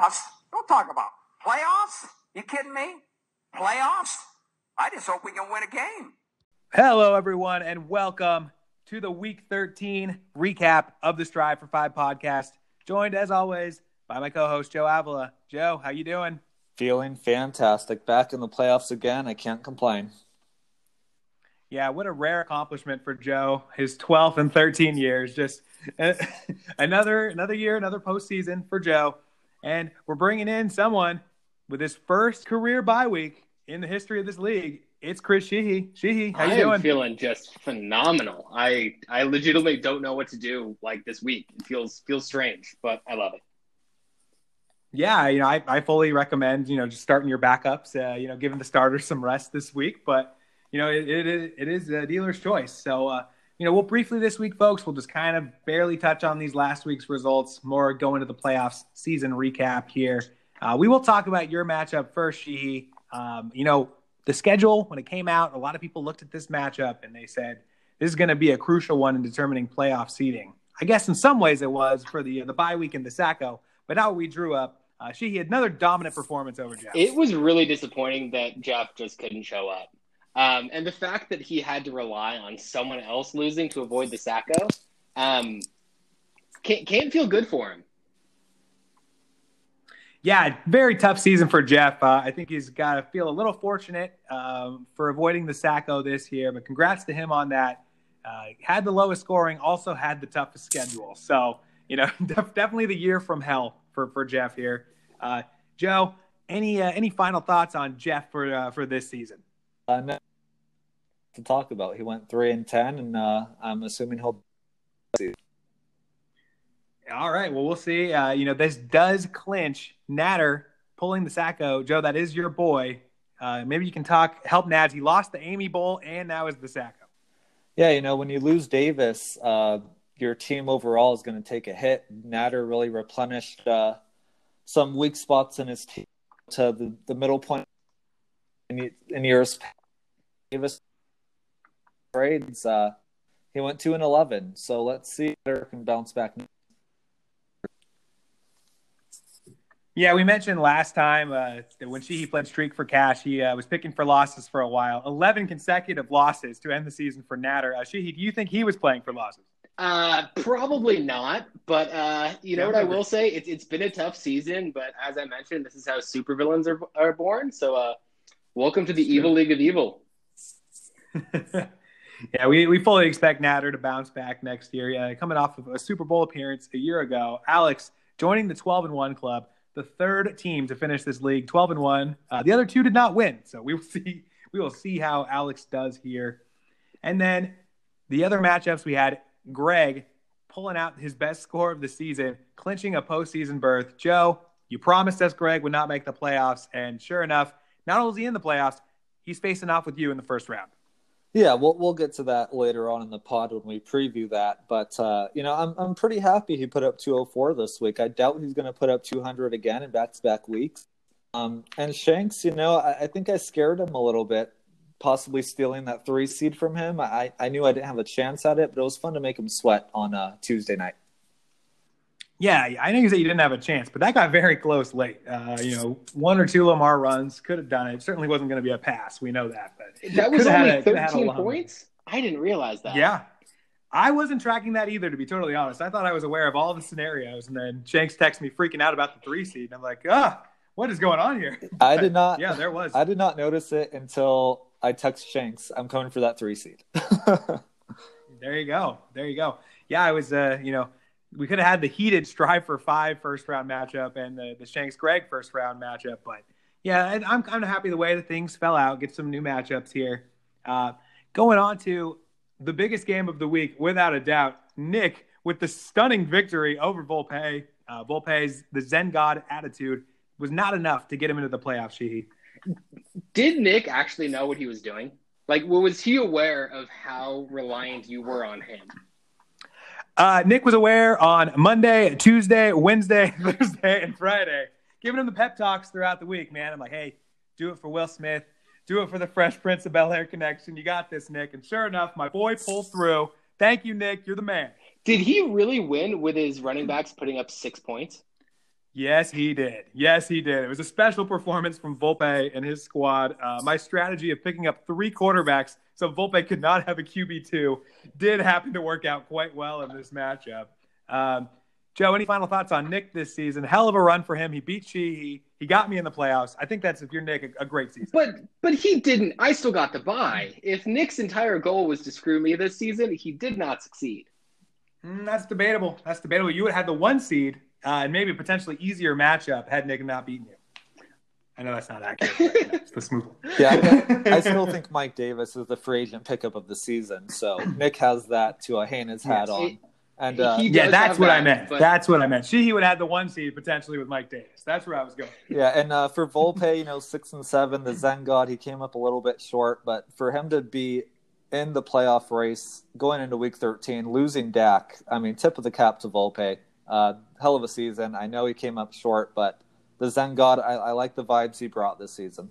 playoffs? Don't talk about playoffs. You kidding me? Playoffs? I just hope we can win a game. Hello, everyone, and welcome to the Week 13 recap of the Strive for Five podcast. Joined, as always, by my co-host Joe Avila. Joe, how you doing? Feeling fantastic. Back in the playoffs again. I can't complain. Yeah, what a rare accomplishment for Joe. His 12th and 13 years. Just uh, another another year, another postseason for Joe. And we're bringing in someone with his first career bye week in the history of this league. It's Chris Sheehy. Sheehy, how you I doing? am feeling just phenomenal. I I legitimately don't know what to do like this week. It feels feels strange, but I love it. Yeah, you know, I, I fully recommend, you know, just starting your backups, uh, you know, giving the starters some rest this week. But, you know, it, it, it is a dealer's choice. So, uh, you know, we'll briefly this week, folks, we'll just kind of barely touch on these last week's results, more go into the playoffs season recap here. Uh, we will talk about your matchup first, Sheehy. Um, you know, the schedule, when it came out, a lot of people looked at this matchup and they said, this is going to be a crucial one in determining playoff seeding. I guess in some ways it was for the the bye week in the Sacko, but now we drew up. Uh, had another dominant performance over Jeff. It was really disappointing that Jeff just couldn't show up. Um, and the fact that he had to rely on someone else losing to avoid the Sacko um, can't, can't feel good for him. Yeah, very tough season for Jeff. Uh, I think he's got to feel a little fortunate um, for avoiding the Sacko this year, but congrats to him on that. Uh, had the lowest scoring, also had the toughest schedule. So, you know, def- definitely the year from hell for, for Jeff here. Uh, Joe, any uh, any final thoughts on Jeff for uh, for this season? Uh, to talk about. He went three and ten, and uh, I'm assuming he'll. All right. Well, we'll see. Uh, you know, this does clinch Natter pulling the Sacko. Joe, that is your boy. Uh, maybe you can talk, help Nads. He lost the Amy Bowl and now is the Sacko. Yeah, you know, when you lose Davis, uh, your team overall is going to take a hit. Natter really replenished uh, some weak spots in his team to the, the middle point in, in years past. Davis grades. Uh, he went two and eleven. So let's see if Natter can bounce back. Yeah, we mentioned last time uh, that when she played streak for cash, he uh, was picking for losses for a while. Eleven consecutive losses to end the season for Natter. Uh, Sheehy, do you think he was playing for losses? Uh, probably not, but uh, you know Yeah, what I will say? It's it's been a tough season, but as I mentioned, this is how supervillains are are born. So, uh, welcome to the It's true. evil league of evil. yeah, we, we fully expect Natter to bounce back next year. Yeah, coming off of a Super Bowl appearance a year ago, Alex joining the 12 and 1 club, the third team to finish this league, 12 and 1. Uh, the other two did not win, so we will see we will see how Alex does here. And then the other matchups we had Greg pulling out his best score of the season, clinching a postseason berth. Joe, you promised us Greg would not make the playoffs, and sure enough, not only is he in the playoffs, he's facing off with you in the first round. Yeah, we'll we'll get to that later on in the pod when we preview that. But uh, you know, I'm I'm pretty happy he put up 204 this week. I doubt he's going to put up 200 again in back-to-back weeks. Um, and Shanks, you know, I, I think I scared him a little bit, possibly stealing that three seed from him. I I knew I didn't have a chance at it, but it was fun to make him sweat on uh, Tuesday night. Yeah, I know you said you didn't have a chance, but that got very close late. Uh, you know, one or two Lamar runs could have done it. It certainly wasn't going to be a pass. We know that, but That was only a- coulda had a 13 points. I didn't realize that. yeah, I wasn't tracking that either. To be totally honest, I thought I was aware of all the scenarios, and then Shanks texts me freaking out about the three seed, and I'm like, ah, what is going on here? I did not. Yeah, there was. I did not notice it until I text Shanks. I'm coming for that three seed. There you go. There you go. Yeah, I was, uh, you know, we could have had the heated strive for five first round matchup and the, the Shanks Greg first round matchup. But yeah, I'm kind of happy the way that things fell out. Get some new matchups here. Uh, going on to the biggest game of the week, without a doubt, Nick with the stunning victory over Volpe. Uh, Volpe's the Zen God attitude was not enough to get him into the playoffs. Did Nick actually know what he was doing? Like, was he aware of how reliant you were on him? Uh, Nick was aware on Monday, Tuesday, Wednesday, Thursday, and Friday, giving him the pep talks throughout the week, man. I'm like, hey, do it for Will Smith. Do it for the Fresh Prince of Bel Air connection. You got this, Nick. And sure enough, my boy pulled through. Thank you, Nick. You're the man. Did he really win with his running backs putting up six points? Yes, he did. Yes, he did. It was a special performance from Volpe and his squad. Uh, my strategy of picking up three quarterbacks so Volpe could not have a QB2 did happen to work out quite well in this matchup. Um, Joe, any final thoughts on Nick this season? Hell of a run for him. He beat Sheehy. He got me in the playoffs. I think that's if you're Nick, a, a great season. But but he didn't. I still got the bye. If Nick's entire goal was to screw me this season, he did not succeed. Mm, that's debatable. That's debatable. You would have had the one seed uh, and maybe a potentially easier matchup had Nick not beaten you. I know that's not accurate. Let's move on. Yeah, I, I still think Mike Davis is the free agent pickup of the season. So Nick has that to a hang his hat Yes. on. And uh, He Yeah, that's have what I meant. but- That's what I meant. Sheehy would have the one seed potentially with Mike Davis. That's where I was going. yeah, and uh, for Volpe, you know, six and seven, the Zen God, he came up a little bit short, but for him to be in the playoff race going into Week 13, losing Dak, I mean, tip of the cap to Volpe. Uh, hell of a season. I know he came up short, but the Zen God, I, I like the vibes he brought this season.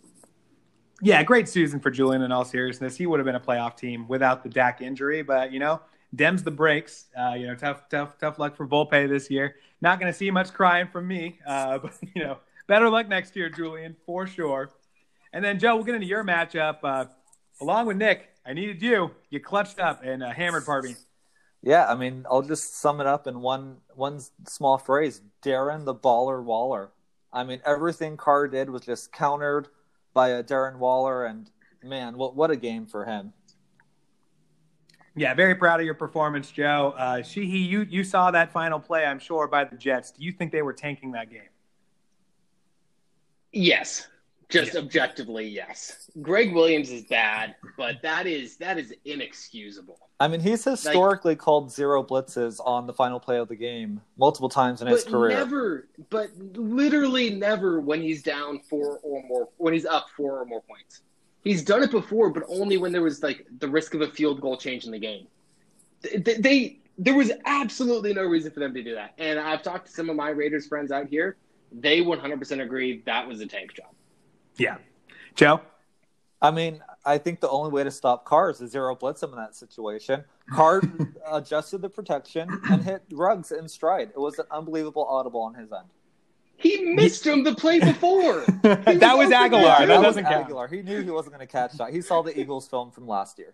Yeah, great season for Julian. In all seriousness, he would have been a playoff team without the Dak injury. But you know, Dems the breaks. Uh, you know, tough, tough, tough luck for Volpe this year. Not going to see much crying from me. Uh, but you know, better luck next year, Julian, for sure. And then Joe, we'll get into your matchup. Uh, along with Nick, I needed you. You clutched up and uh, hammered Parby. Yeah, I mean, I'll just sum it up in one one small phrase: Darren the Baller Waller. I mean, everything Carr did was just countered by a Darren Waller, and man, what what a game for him! Yeah, very proud of your performance, Joe. Uh, Sheehy, you you saw that final play, I'm sure, by the Jets. Do you think they were tanking that game? Yes. Just Yeah. objectively, yes. Gregg Williams is bad, but that is that is inexcusable. I mean, he's historically called zero blitzes on the final play of the game multiple times in his But career. never, but literally never when he's down four or more, when he's up four or more points. He's done it before, but only when there was like the risk of a field goal change in the game. They, they there was absolutely no reason for them to do that. And I've talked to some of my Raiders friends out here. They 100% agree that was a tank job. Yeah, Joe. I mean, I think the only way to stop cars is zero blitz him in that situation. Carr adjusted the protection and hit Ruggs in stride. It was an unbelievable audible on his end. He missed him the play before. that was open Aguilar. That that doesn't count. Aguilar. He knew he wasn't going to catch that. He saw the Eagles film from last year.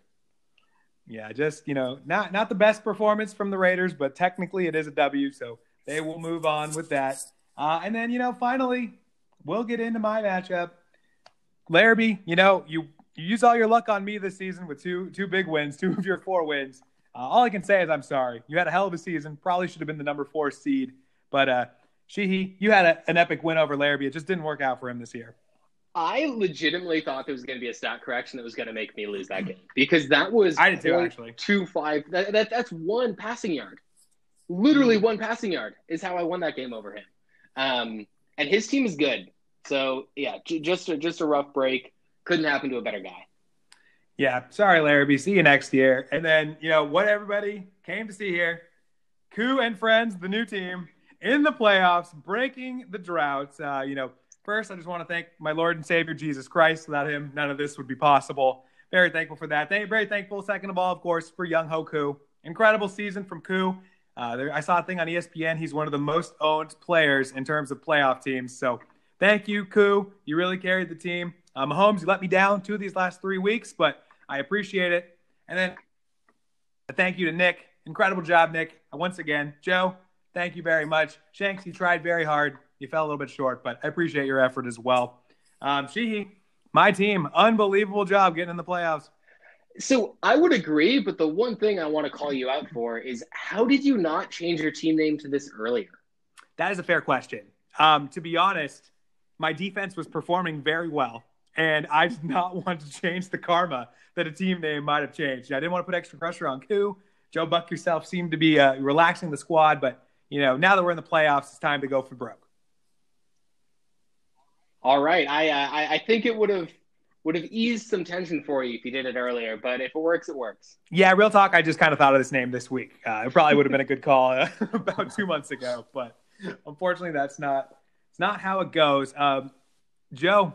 Yeah, just you know, not not the best performance from the Raiders, but technically it is a W, so they will move on with that. Uh, and then you know, finally, we'll get into my matchup. Larrabee, you know, you you use all your luck on me this season with two two big wins, two of your four wins. Uh, all I can say is I'm sorry. You had a hell of a season. Probably should have been the number four seed, but uh, Sheehy, you had a, an epic win over Larrabee. It just didn't work out for him this year. I legitimately thought there was going to be a stat correction that was going to make me lose that game because that was I did too, actually. two five. That, that that's one passing yard. Literally one passing yard is how I won that game over him. Um, and his team is good. So yeah, j- just a, just a rough break. Couldn't happen to a better guy. Yeah, sorry, Larrabee. See you next year. And then, you know, what everybody came to see here Koo and Friends, the new team, in the playoffs, breaking the drought. Uh, you know, first, I just want to thank my Lord and Savior, Jesus Christ. Without him, none of this would be possible. Very thankful for that. Very thankful, second of all, of course, for Younghoe Koo. Incredible season from Koo. Uh, there, I saw a thing on ESPN. He's one of the most owned players in terms of playoff teams. So thank you, Koo. You really carried the team. Um, Mahomes, you let me down two of these last three weeks, but I appreciate it. And then a thank you to Nick. Incredible job, Nick. Once again, Joe, thank you very much. Shanks, you tried very hard. You fell a little bit short, but I appreciate your effort as well. Um, Sheehy, my team, unbelievable job getting in the playoffs. So I would agree, but the one thing I want to call you out for is how did you not change your team name to this earlier? That is a fair question. Um, to be honest, my defense was performing very well, and I did not want to change the karma that a team name might have changed. I didn't want to put extra pressure on Koo. Joe Buck yourself seemed to be uh, relaxing the squad, but you know now that we're in the playoffs, it's time to go for broke. All right, I uh, I, I think it would have would have eased some tension for you if you did it earlier, but if it works, it works. Yeah, real talk. I just kind of thought of this name this week. Uh, it probably would have been a good call uh, about two months ago, but unfortunately, that's not it's not how it goes. Um, Joe,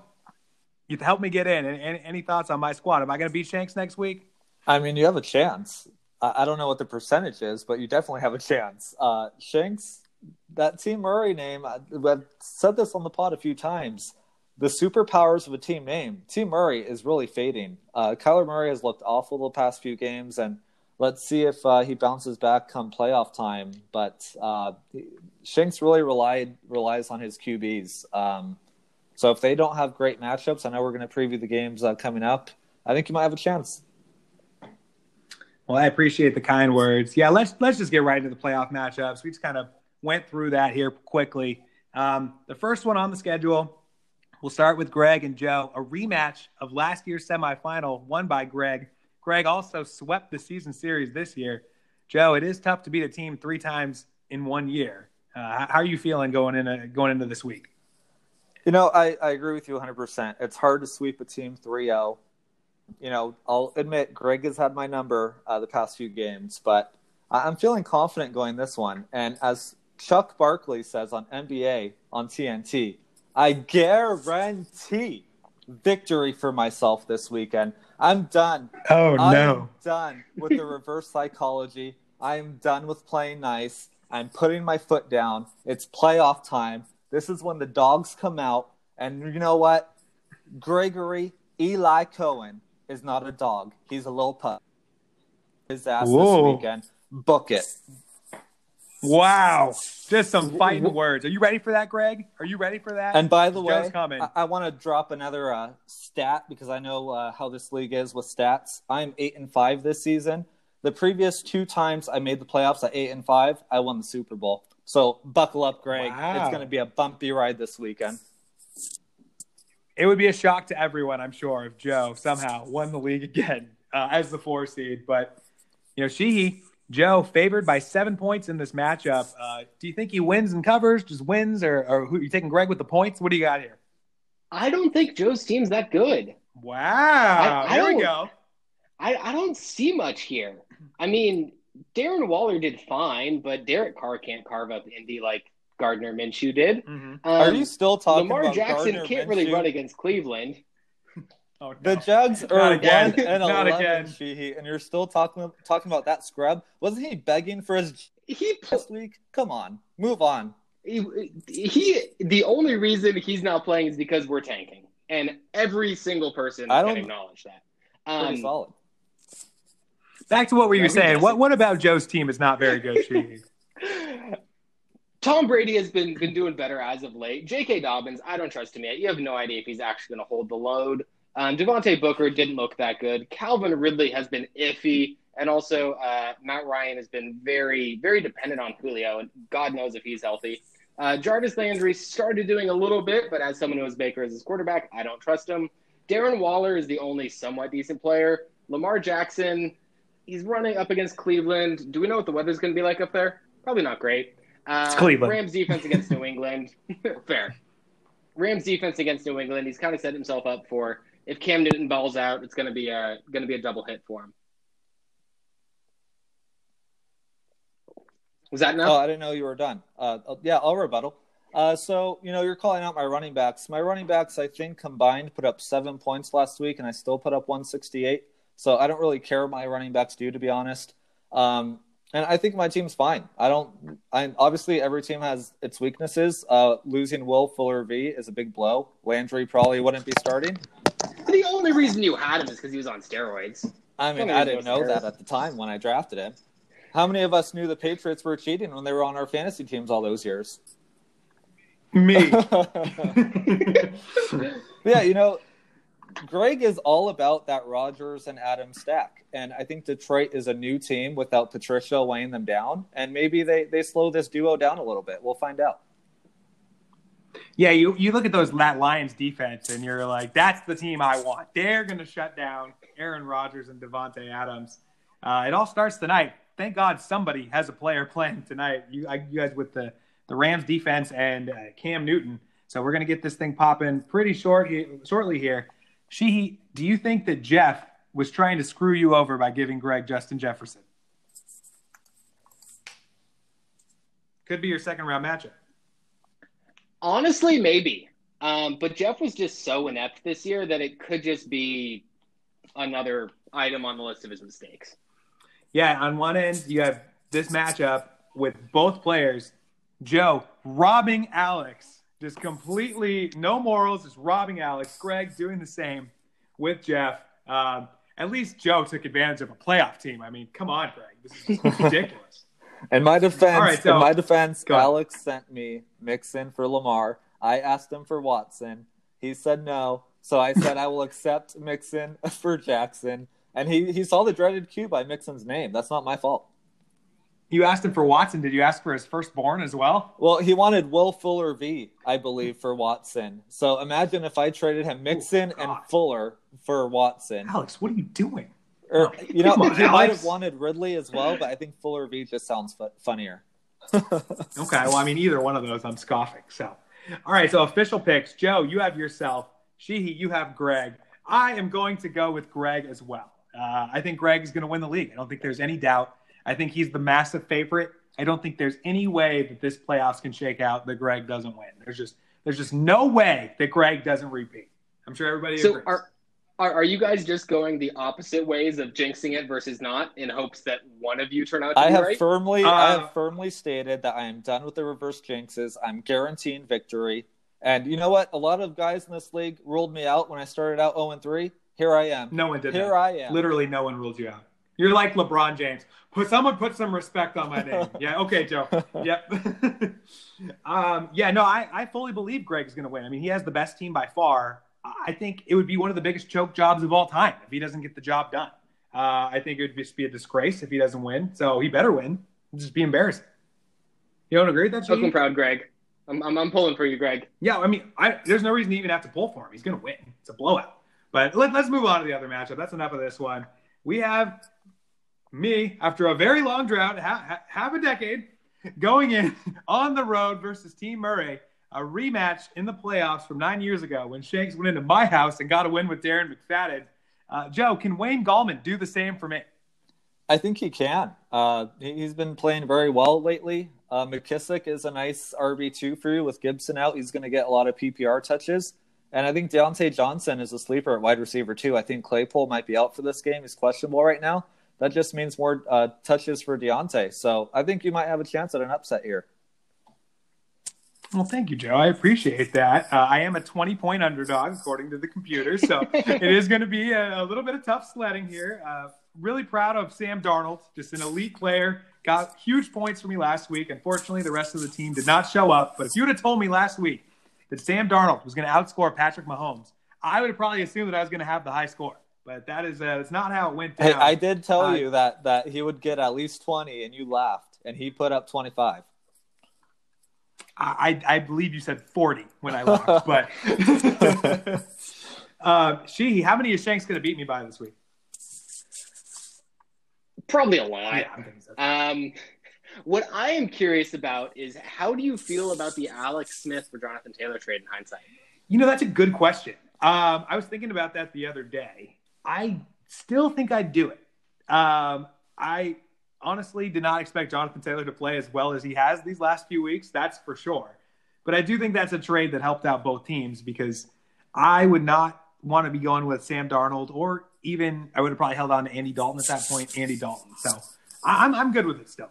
you helped me get in. Any, any, thoughts on my squad? Am I going to beat Shanks next week? I mean, you have a chance. I, I don't know what the percentage is, but you definitely have a chance. Uh, Shanks, that Team Murray name, I- I've said this on the pod a few times. The superpowers of a team name, Team Murray, is really fading. Uh, Kyler Murray has looked awful the past few games, and let's see if uh, he bounces back come playoff time. But uh, Shanks really relied relies on his QBs. Um, so if they don't have great matchups, I know we're going to preview the games uh, coming up. I think you might have a chance. Well, I appreciate the kind words. Yeah, let's let's just get right into the playoff matchups. We just kind of went through that here quickly. Um, the first one on the schedule, we'll start with Greg and Joe. A rematch of last year's semifinal, won by Greg. Greg also swept the season series this year. Joe, it is tough to beat a team three times in one year. Uh, how are you feeling going into going into this week? You know, I, I agree with you 100%. It's hard to sweep a team 3 0. You know, I'll admit Greg has had my number uh, the past few games, but I'm feeling confident going this one. And as Chuck Barkley says on NBA on TNT, I guarantee victory for myself this weekend. I'm done. Oh I'm done with the reverse psychology. I'm done with playing nice. I'm putting my foot down. It's playoff time. This is when the dogs come out. And you know what? Gregory Eli Cohen is not a dog. He's a little pup. His ass Whoa. this weekend. Book it. Wow, just some fighting words. Are you ready for that, Greg? Are you ready for that? And by the Joe's way, coming. I, I want to drop another uh, stat because I know uh, how this league is with stats. I'm eight and five this season. The previous two times I made the playoffs at eight and five, I won the Super Bowl. So buckle up, Greg. Wow. It's going to be a bumpy ride this weekend. it would be a shock to everyone, I'm sure, if Joe somehow won the league again uh, as the four seed. But you know, Sheehy, Joe favored by seven points in this matchup. Uh, do you think he wins and covers, just wins, or, or who you taking Greg with the points? What do you got here? I don't think Joe's team's that good. Wow, I- I there we go. I, I don't see much here. I mean, Darren Waller did fine, but Derek Carr can't carve up Indy like Gardner Minshew did. Mhm. Um, Are you still talking Lamar about Jackson Gardner can't really run against Cleveland. Oh, no. The Jags Not are again. one and Not eleven, again. Sheehy, and you're still talking talking about that scrub. Wasn't he begging for his He, last week? Come on, move on. he he the only reason he's not playing is because we're tanking, and every single person I can don't- acknowledge that. Pretty Um, solid. Back to what we Yeah, were we saying. What what about Joe's team is not very good, Sheehy? Tom Brady has been been doing better as of late. J.K. Dobbins, I don't trust him yet. You have no idea if he's actually going to hold the load. Um, Devontae Booker didn't look that good. Calvin Ridley has been iffy, and also uh, Matt Ryan has been very very dependent on Julio, and God knows if he's healthy. Uh, Jarvis Landry started doing a little bit, but as someone who has Baker as his quarterback, I don't trust him. Darren Waller is the only somewhat decent player. Lamar Jackson, he's running up against Cleveland. Do we know what the weather's going to be like up there? Probably not great. Uh, It's Cleveland. Rams defense against New England. Fair. Rams defense against New England. He's kind of set himself up for if Cam Newton balls out, it's going to be a going to be a double hit for him. Was that Oh. I didn't know you were done. Uh, yeah, I'll rebuttal. Uh, so, you know, you're calling out my running backs. My running backs, I think, combined put up seven points last week, and I still put up 168. So I don't really care what my running backs do, to be honest. Um, and I think my team's fine. I don't. I obviously every team has its weaknesses. Uh, losing Will Fuller V is a big blow. Landry probably wouldn't be starting. The only reason you had him is because he was on steroids. I mean, I didn't those know that at the time when I drafted him. How many of us knew the Patriots were cheating when they were on our fantasy teams all those years? Me. yeah, you know, Greg is all about that Rodgers and Adams stack. And I think Detroit is a new team without Patricia weighing them down. And maybe they, they slow this duo down a little bit. We'll find out. Yeah, you, you look at those that Lions defense and you're like, that's the team I want. They're going to shut down Aaron Rodgers and Davante Adams. Uh, it all starts tonight. Thank God somebody has a player playing tonight. You, I, you guys with the, the Rams defense and uh, Cam Newton. So we're going to get this thing popping pretty short shortly here. She, do you think that Jeff was trying to screw you over by giving Greg Justin Jefferson? Could be your second round matchup. Honestly, maybe. Um, but Jeff was just so inept this year that it could just be another item on the list of his mistakes. Yeah, on one end you have this matchup with both players, Joe robbing Alex, just completely no morals, just robbing Alex. Greg doing the same with Jeff. Um, at least Joe took advantage of a playoff team. I mean, come on, Greg, this is ridiculous. In my defense, right, so- in my defense. Alex sent me Mixon for Lamar. I asked him for Watson. He said no. So I said I will accept Mixon for Jackson. And he, he saw the dreaded Q by Mixon's name. That's not my fault. You asked him for Watson. Did you ask for his firstborn as well? Well, he wanted Will Fuller V, I believe, for Watson. So imagine if I traded him oh, Mixon Oh, and Fuller for Watson. Alex, what are you doing? Or, you know, Come on, he might have wanted Ridley as well, but I think Fuller V just sounds fu- funnier. Okay, well, I mean, either one of those, I'm scoffing. So, all right, so official picks. Joe, you have yourself. Sheehy, you have Greg. I am going to go with Greg as well. Uh, I think Greg is going to win the league. I don't think there's any doubt. I think he's the massive favorite. I don't think there's any way that this playoffs can shake out that Greg doesn't win. There's just there's just no way that Greg doesn't repeat. I'm sure everybody So agrees. are, are are you guys just going the opposite ways of jinxing it versus not in hopes that one of you turn out to I be have right? firmly, I Uh, have firmly stated that I am done with the reverse jinxes. I'm guaranteeing victory. And you know what? A lot of guys in this league ruled me out when I started out 0 and 3. Here I am. no one did Here that. I am. Literally, no one ruled you out. You're like LeBron James. Put someone put some respect on my name. Yeah, okay, Joe. Yep. um, yeah, no, I, I fully believe Greg's going to win. I mean, he has the best team by far. I think it would be one of the biggest choke jobs of all time if he doesn't get the job done. Uh, I think it would just be a disgrace if he doesn't win. So he better win. It'd just be embarrassing. You don't agree with that, Shane? proud, Greg. I'm, I'm, I'm pulling for you, Greg. Yeah, I mean, I, there's no reason to even have to pull for him. He's going to win. It's a blowout. But let, let's move on to the other matchup. That's enough of this one. We have me, after a very long drought, ha- ha- half a decade, going in on the road versus Team Murray, a rematch in the playoffs from nine years ago when Shanks went into my house and got a win with Darren McFadden. Uh, Joe, can Wayne Gallman do the same for me? I think he can. Uh, he- he's been playing very well lately. Uh, McKissic is a nice RB2 for you with Gibson out. He's going to get a lot of PPR touches. And I think Diontae Johnson is a sleeper at wide receiver, too. I think Claypool might be out for this game. He's questionable right now. That just means more uh, touches for Diontae. So I think you might have a chance at an upset here. Well, thank you, Joe. I appreciate that. Uh, I am a 20 point underdog, according to the computer. So it is going to be a, a little bit of tough sledding here. Uh, really proud of Sam Darnold, just an elite player. Got huge points for me last week. Unfortunately, the rest of the team did not show up. But if you would have told me last week that Sam Darnold was going to outscore Patrick Mahomes, I would have probably assumed that I was going to have the high score. But that is uh, that's not how it went down. Hey, I did tell Uh, you that, that he would get at least 20, and you laughed. And he put up 25. I, I believe you said 40 when I laughed. but uh, she, how many is Shanks going to beat me by this week? Probably a lot. Yeah, so. Um, what I am curious about is how do you feel about the Alex Smith for Jonathan Taylor trade in hindsight? You know, that's a good question. Um, I was thinking about that the other day. I still think I'd do it. Um, I honestly did not expect Jonathan Taylor to play as well as he has these last few weeks. That's for sure. But I do think that's a trade that helped out both teams because I would not want to be going with Sam Darnold or even I would have probably held on to Andy Dalton at that point, Andy Dalton. So I- I'm, I'm good with it still.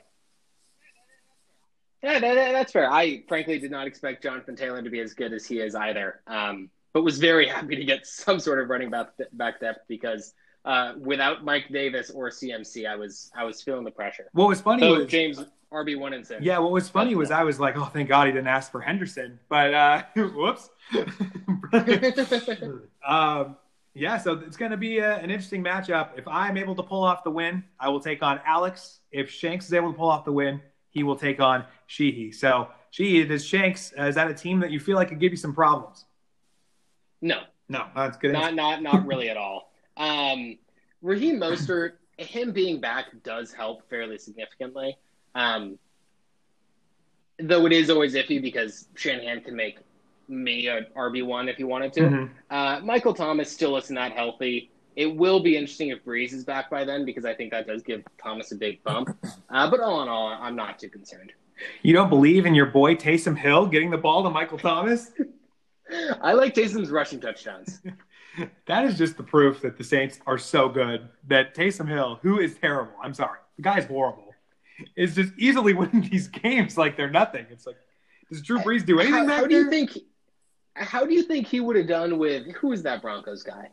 Yeah, that- that's fair. I frankly did not expect Jonathan Taylor to be as good as he is either, um, but was very happy to get some sort of running back back depth because uh, without Mike Davis or CMC, I was I was feeling the pressure. What was funny So was James RB one and six. Yeah, what was funny was I was like, oh, thank God he didn't ask for Henderson. But uh, whoops. um, yeah, so it's going to be a, an interesting matchup. If I'm able to pull off the win, I will take on Alex. If Shanks is able to pull off the win, he will take on Sheehy. So, Sheehy, does Shanks, uh, is that a team that you feel like could give you some problems? no, No, that's good. not not not really at all. Um, Raheem Mostert, him being back does help fairly significantly. Um, though it is always iffy because Shanahan can make me a RB one if he wanted to. Mhm. Uh, Michael Thomas still is not healthy. It will be interesting if Brees is back by then because I think that does give Thomas a big bump. Uh, but all in all, I'm not too concerned. You don't believe in your boy Taysom Hill getting the ball to Michael Thomas? I like Taysom's rushing touchdowns. That is just the proof that the Saints are so good that Taysom Hill, who is terrible, I'm sorry, the guy's horrible, is just easily winning these games like they're nothing. It's like, does Drew Brees do anything How, how do you think? How do you think he would have done with who is that Broncos guy?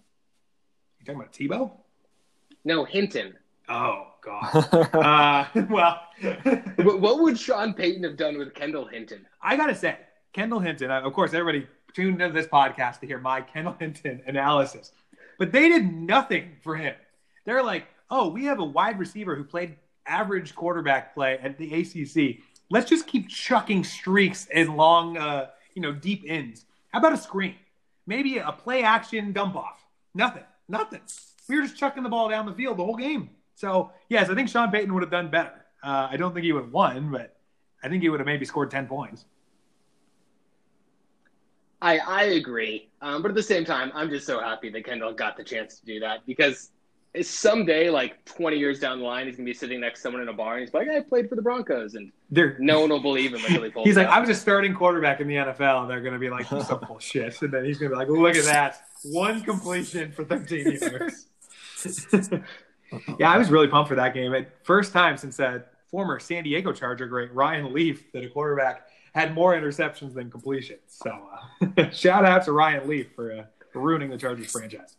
You talking about Tebow? No, Hinton. Oh God. uh, well, What what would Sean Payton have done with Kendall Hinton? I gotta say, Kendall Hinton. uh, Of course, everybody tuned into this podcast to hear my Ken Hinton analysis, but they did nothing for him. They're like, oh, we have a wide receiver who played average quarterback play at the ACC. Let's just keep chucking streaks and long, uh, you know, deep ends. How about a screen? Maybe a play action dump off. Nothing. Nothing. We were just chucking the ball down the field the whole game. So yes, I think Sean Payton would have done better. Uh, I don't think he would have won, but I think he would have maybe scored ten points. I I agree, um, but at the same time, I'm just so happy that Kendall got the chance to do that because someday, like 20 years down the line, he's gonna be sitting next to someone in a bar and he's like, "I played for the Broncos," and They're, no one will believe him until he pulls. He's like. I was a starting quarterback in the NFL, and they're going to be like, some bullshit. And then he's going to be like, look at that. One completion for 13 years." yeah, I was really pumped for that game. It, first time since that former San Diego Charger great Ryan Leaf that a quarterback had more interceptions than completions. So uh, shout out to Ryan Leaf for, uh, for ruining the Chargers franchise.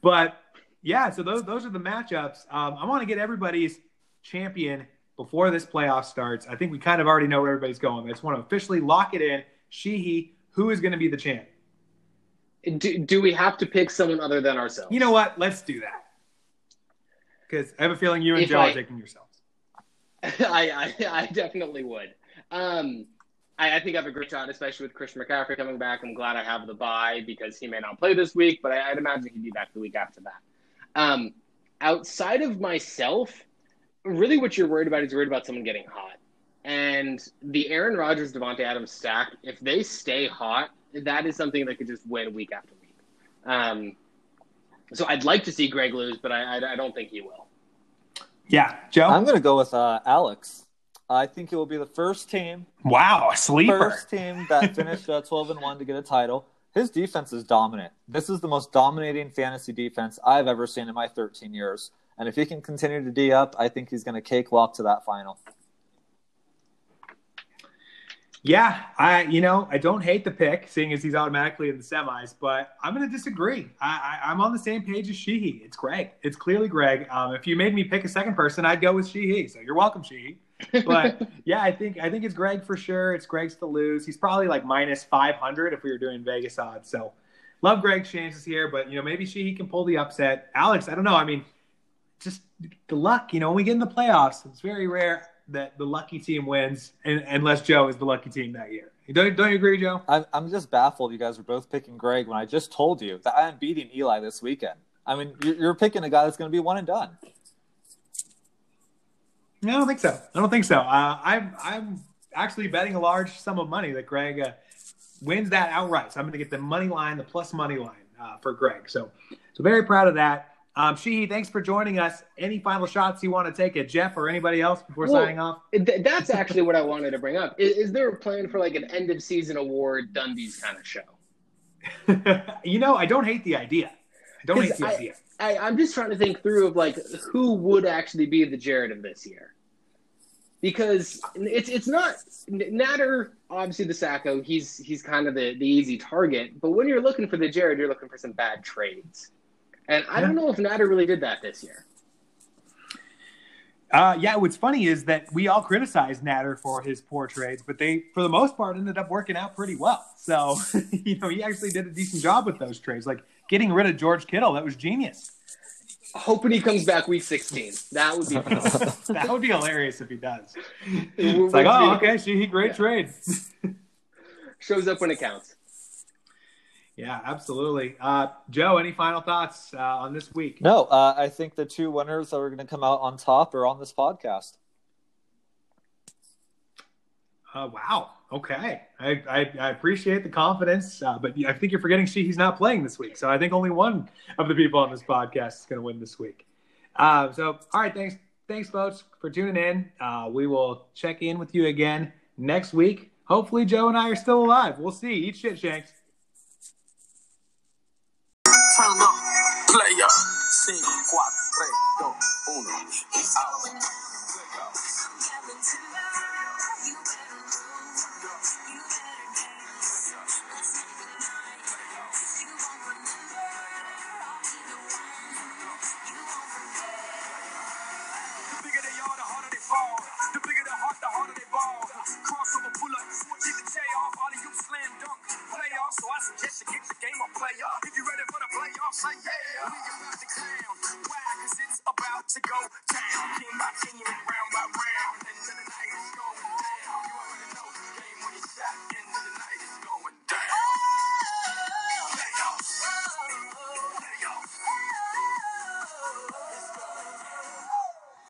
But yeah, so those those are the matchups. Um, I want to get everybody's champion before this playoff starts. I think we kind of already know where everybody's going. I just want to officially lock it in. Sheehy, who is going to be the champ? do, do we have to pick someone other than ourselves? You know what? Let's do that. Because I have a feeling you and If Joe I- are taking yourselves. I, I I definitely would. Um, I, I think I have a great shot, especially with Christian McCaffrey coming back. I'm glad I have the bye because he may not play this week, but I, I'd imagine he'd be back the week after that. Um, outside of myself, really, what you're worried about is worried about someone getting hot. And the Aaron Rodgers Davante Adams stack, if they stay hot, that is something that could just win week after week. Um, so I'd like to see Greg lose, but I, I, I don't think he will. Yeah, Joe. I'm going to go with uh, Alex. I think it will be the first team, wow, a sleeper. first team that finished uh, 12 and one to get a title. His defense is dominant. This is the most dominating fantasy defense I've ever seen in my 13 years. And if he can continue to D up, I think he's going to cakewalk to that final. Yeah, I you know I don't hate the pick, seeing as he's automatically in the semis, but I'm going to disagree. I, I, I'm on the same page as Sheehy. It's Greg. It's clearly Greg. Um, if you made me pick a second person, I'd go with Sheehy. So you're welcome, Sheehy. But yeah, I think I think it's Greg for sure. It's Greg's to lose. He's probably like minus 500 if we were doing Vegas odds. So love Greg's chances here, but you know maybe he can pull the upset. Alex, I don't know. I mean, just the luck. You know, when we get in the playoffs, it's very rare that the lucky team wins, and, unless Joe is the lucky team that year. Don't, don't you agree, Joe? I'm, I'm just baffled you guys are both picking Greg when I just told you that I am beating Eli this weekend. I mean, you're, you're picking a guy that's going to be one and done. No, I don't think so. I don't think so. Uh, I'm I'm actually betting a large sum of money that Greg uh, wins that outright. So I'm going to get the money line, the plus money line uh, for Greg. So so very proud of that. Um, Sheehy, thanks for joining us. Any final shots you want to take at Jeff or anybody else before Well, signing off? Th- that's actually what I wanted to bring up. Is, is there a plan for like an end of season award Dundies kind of show? you know, I don't hate the idea. I don't hate the I- idea. I, I'm just trying to think through of like who would actually be the Jared of this year, because it's it's not Natter. Obviously, the Sacko, he's he's kind of the the easy target. But when you're looking for the Jared, you're looking for some bad trades, and I don't know if Natter really did that this year. Uh, yeah, what's funny is that we all criticized Natter for his poor trades, but they, for the most part, ended up working out pretty well. So, you know, he actually did a decent job with those trades. Like getting rid of George Kittle, that was genius. Hoping he comes back week 16. That would be. That would be hilarious if he does. It It's like, oh, okay, she great Yeah. trade. shows up when it counts. Yeah, absolutely. Uh, Joe, any final thoughts uh, on this week? No, uh, I think the two winners that are going to come out on top are on this podcast. Uh, wow. Okay. I, I, I appreciate the confidence, uh, but I think you're forgetting Sheehy's not playing this week. So I think only one of the people on this podcast is going to win this week. Uh, so, all right. Thanks. Thanks, folks, for tuning in. Uh, we will check in with you again next week. Hopefully, Joe and I are still alive. We'll see. Eat shit, Shanks. 5, 4, 3, 2.